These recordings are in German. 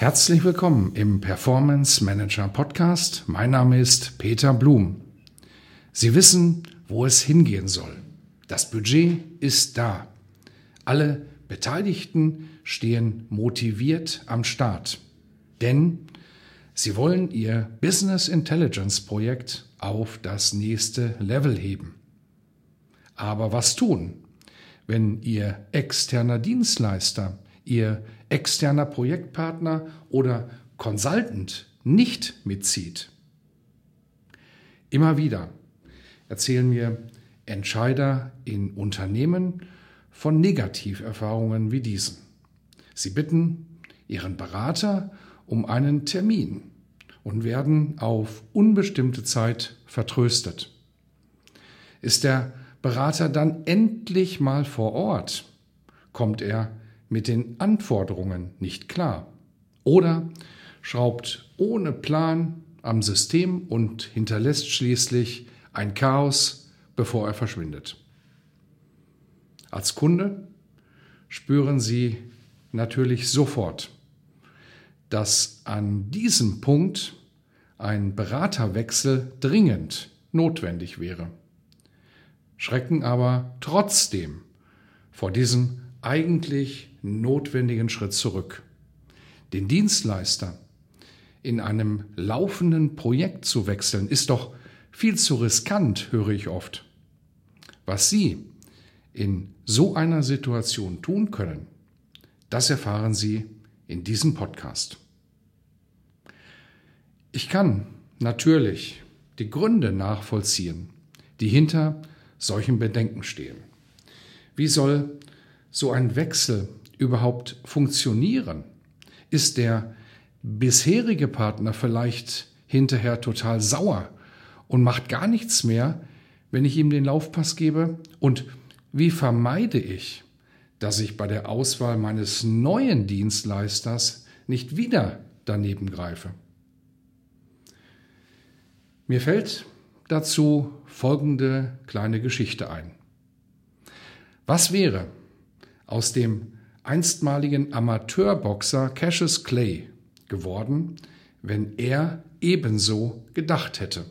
Herzlich willkommen im Performance Manager Podcast. Mein Name ist Peter Blum. Sie wissen, wo es hingehen soll. Das Budget ist da. Alle Beteiligten stehen motiviert am Start. Denn sie wollen ihr Business Intelligence Projekt auf das nächste Level heben. Aber was tun, wenn ihr externer Dienstleister Ihr externer Projektpartner oder Consultant nicht mitzieht. Immer wieder erzählen mir Entscheider in Unternehmen von Negativerfahrungen wie diesen. Sie bitten ihren Berater um einen Termin und werden auf unbestimmte Zeit vertröstet. Ist der Berater dann endlich mal vor Ort, kommt er mit den Anforderungen nicht klar oder schraubt ohne Plan am System und hinterlässt schließlich ein Chaos, bevor er verschwindet. Als Kunde spüren Sie natürlich sofort, dass an diesem Punkt ein Beraterwechsel dringend notwendig wäre, schrecken aber trotzdem vor diesem eigentlich notwendigen Schritt zurück. Den Dienstleister in einem laufenden Projekt zu wechseln, ist doch viel zu riskant, höre ich oft. Was Sie in so einer Situation tun können, das erfahren Sie in diesem Podcast. Ich kann natürlich die Gründe nachvollziehen, die hinter solchen Bedenken stehen. Wie soll so ein Wechsel überhaupt funktionieren? Ist der bisherige Partner vielleicht hinterher total sauer und macht gar nichts mehr, wenn ich ihm den Laufpass gebe? Und wie vermeide ich, dass ich bei der Auswahl meines neuen Dienstleisters nicht wieder daneben greife? Mir fällt dazu folgende kleine Geschichte ein. Was wäre aus dem einstmaligen Amateurboxer Cassius Clay geworden, wenn er ebenso gedacht hätte.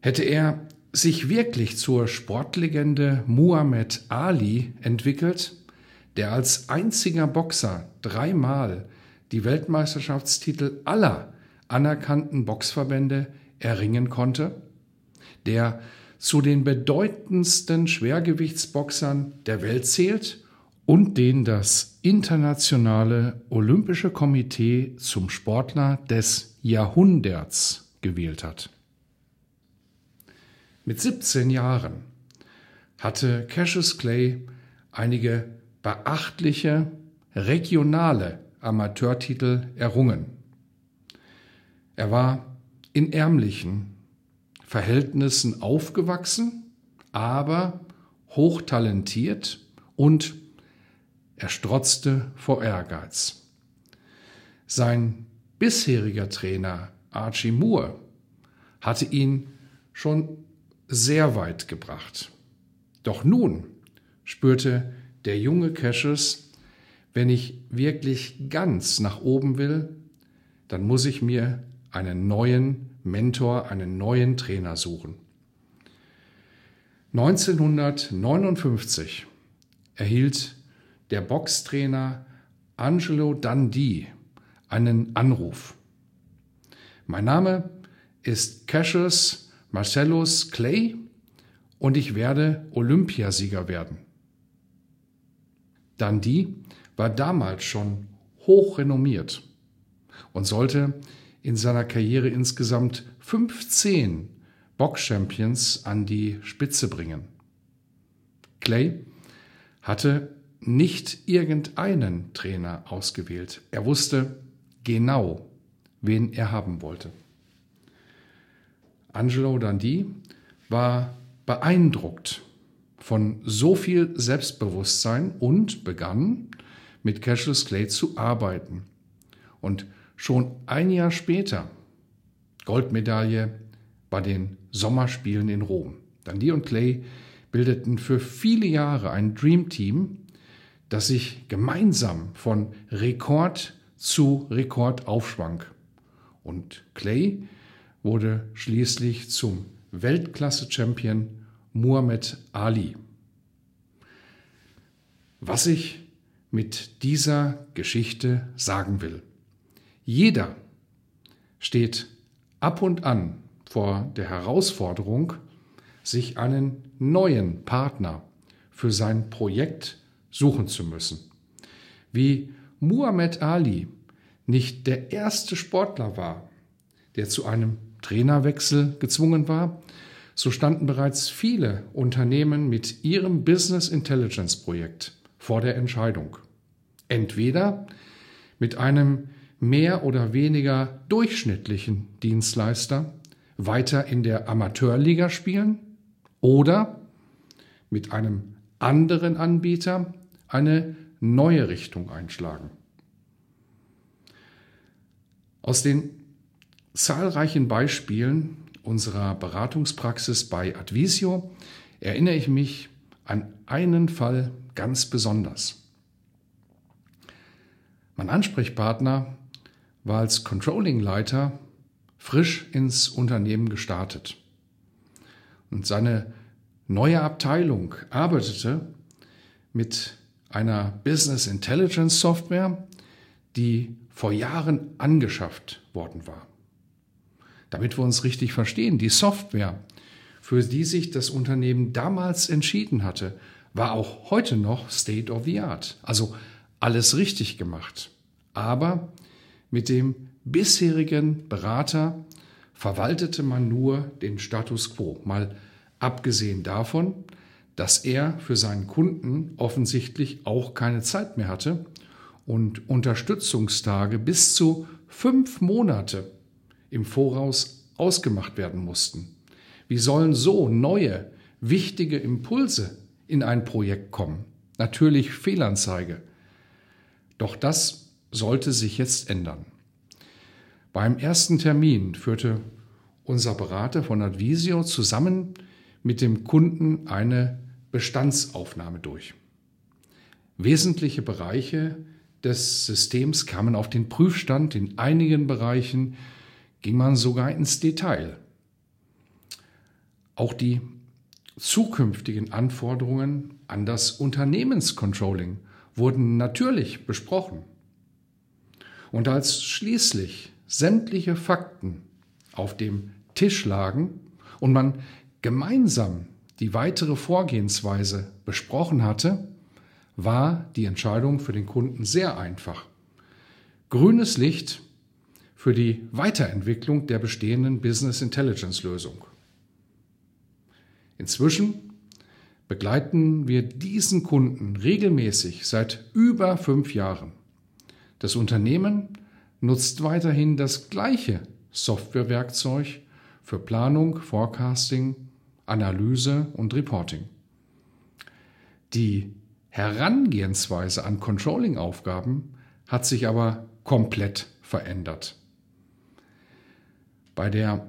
Hätte er sich wirklich zur Sportlegende Muhammad Ali entwickelt, der als einziger Boxer dreimal die Weltmeisterschaftstitel aller anerkannten Boxverbände erringen konnte, der zu den bedeutendsten Schwergewichtsboxern der Welt zählt und den das Internationale Olympische Komitee zum Sportler des Jahrhunderts gewählt hat. Mit 17 Jahren hatte Cassius Clay einige beachtliche regionale Amateurtitel errungen. Er war in ärmlichen Verhältnissen aufgewachsen, aber hochtalentiert und er strotzte vor Ehrgeiz. Sein bisheriger Trainer Archie Moore hatte ihn schon sehr weit gebracht. Doch nun spürte der junge Cassius, wenn ich wirklich ganz nach oben will, dann muss ich mir einen neuen Mentor, einen neuen Trainer suchen. 1959 erhielt der Boxtrainer Angelo Dundee einen Anruf. Mein Name ist Cassius Marcellus Clay und ich werde Olympiasieger werden. Dundee war damals schon hochrenommiert und sollte in seiner Karriere insgesamt 15 Box-Champions an die Spitze bringen. Clay hatte nicht irgendeinen Trainer ausgewählt. Er wusste genau, wen er haben wollte. Angelo Dundee war beeindruckt von so viel Selbstbewusstsein und begann mit Cassius Clay zu arbeiten. Und schon ein Jahr später Goldmedaille bei den Sommerspielen in Rom. Dundee und Clay bildeten für viele Jahre ein Dream Team, das sich gemeinsam von Rekord zu Rekord aufschwang. Und Clay wurde schließlich zum Weltklasse-Champion Muhammad Ali. Was ich mit dieser Geschichte sagen will. Jeder steht ab und an vor der Herausforderung, sich einen neuen Partner für sein Projekt suchen zu müssen. Wie Muhammad Ali nicht der erste Sportler war, der zu einem Trainerwechsel gezwungen war, so standen bereits viele Unternehmen mit ihrem Business Intelligence Projekt vor der Entscheidung. Entweder mit einem mehr oder weniger durchschnittlichen Dienstleister weiter in der Amateurliga spielen oder mit einem anderen Anbieter eine neue Richtung einschlagen. Aus den zahlreichen Beispielen unserer Beratungspraxis bei Advisio erinnere ich mich an einen Fall ganz besonders. Mein Ansprechpartner war als Controlling-Leiter frisch ins Unternehmen gestartet. Und seine neue Abteilung arbeitete mit einer Business Intelligence Software, die vor Jahren angeschafft worden war. Damit wir uns richtig verstehen, die Software, für die sich das Unternehmen damals entschieden hatte, war auch heute noch State of the Art. Also alles richtig gemacht. Aber mit dem bisherigen Berater verwaltete man nur den Status quo. Mal abgesehen davon, dass er für seinen Kunden offensichtlich auch keine Zeit mehr hatte und Unterstützungstage bis zu fünf Monate im Voraus ausgemacht werden mussten. Wie sollen so neue, wichtige Impulse in ein Projekt kommen? Natürlich Fehlanzeige. Doch das sollte sich jetzt ändern. Beim ersten Termin führte unser Berater von Advisio zusammen mit dem Kunden eine Bestandsaufnahme durch. Wesentliche Bereiche des Systems kamen auf den Prüfstand. In einigen Bereichen ging man sogar ins Detail. Auch die zukünftigen Anforderungen an das Unternehmenscontrolling wurden natürlich besprochen. Und als schließlich sämtliche Fakten auf dem Tisch lagen und man gemeinsam die weitere Vorgehensweise besprochen hatte, war die Entscheidung für den Kunden sehr einfach. Grünes Licht für die Weiterentwicklung der bestehenden Business Intelligence Lösung. Inzwischen begleiten wir diesen Kunden regelmäßig seit über fünf Jahren. Das Unternehmen nutzt weiterhin das gleiche Softwarewerkzeug für Planung, Forecasting, Analyse und Reporting. Die Herangehensweise an Controlling-Aufgaben hat sich aber komplett verändert. Bei der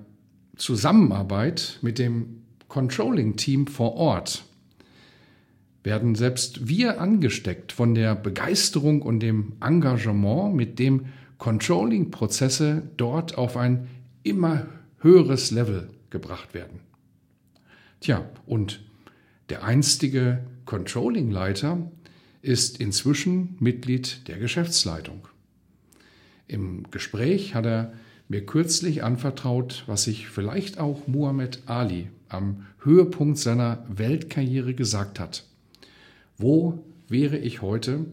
Zusammenarbeit mit dem Controlling-Team vor Ort werden selbst wir angesteckt von der Begeisterung und dem Engagement, mit dem Controlling-Prozesse dort auf ein immer höheres Level gebracht werden. Tja, und der einstige Controlling-Leiter ist inzwischen Mitglied der Geschäftsleitung. Im Gespräch hat er mir kürzlich anvertraut, was sich vielleicht auch Muhammad Ali am Höhepunkt seiner Weltkarriere gesagt hat. Wo wäre ich heute,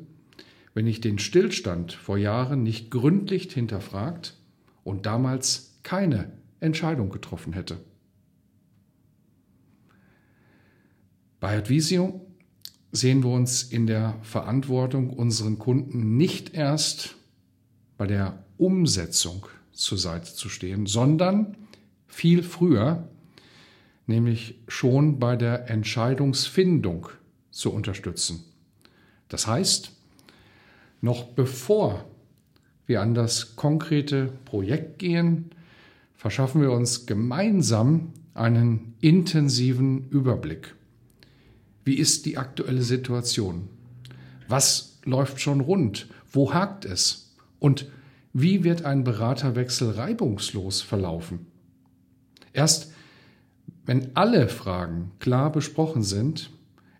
wenn ich den Stillstand vor Jahren nicht gründlich hinterfragt und damals keine Entscheidung getroffen hätte? Bei Advisio sehen wir uns in der Verantwortung, unseren Kunden nicht erst bei der Umsetzung zur Seite zu stehen, sondern viel früher, nämlich schon bei der Entscheidungsfindung zu unterstützen. Das heißt, noch bevor wir an das konkrete Projekt gehen, verschaffen wir uns gemeinsam einen intensiven Überblick. Wie ist die aktuelle Situation? Was läuft schon rund? Wo hakt es? Und wie wird ein Beraterwechsel reibungslos verlaufen? Erst wenn alle Fragen klar besprochen sind,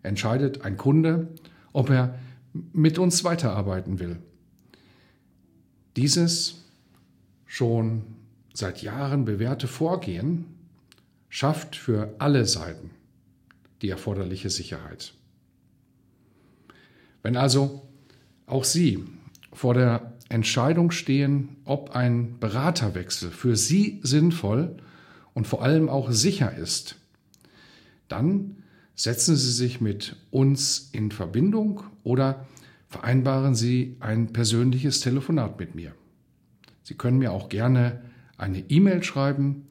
entscheidet ein Kunde, ob er mit uns weiterarbeiten will. Dieses schon seit Jahren bewährte Vorgehen schafft für alle Seiten die erforderliche Sicherheit. Wenn also auch Sie vor der Entscheidung stehen, ob ein Beraterwechsel für Sie sinnvoll und vor allem auch sicher ist, dann setzen Sie sich mit uns in Verbindung oder vereinbaren Sie ein persönliches Telefonat mit mir. Sie können mir auch gerne eine E-Mail schreiben.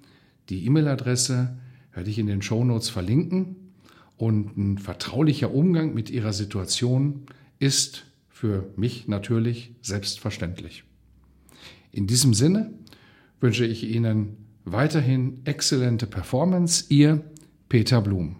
Die E-Mail-Adresse werde ich in den Show Notes verlinken. Und ein vertraulicher Umgang mit Ihrer Situation ist für mich natürlich selbstverständlich. In diesem Sinne wünsche ich Ihnen weiterhin exzellente Performance. Ihr Peter Blum.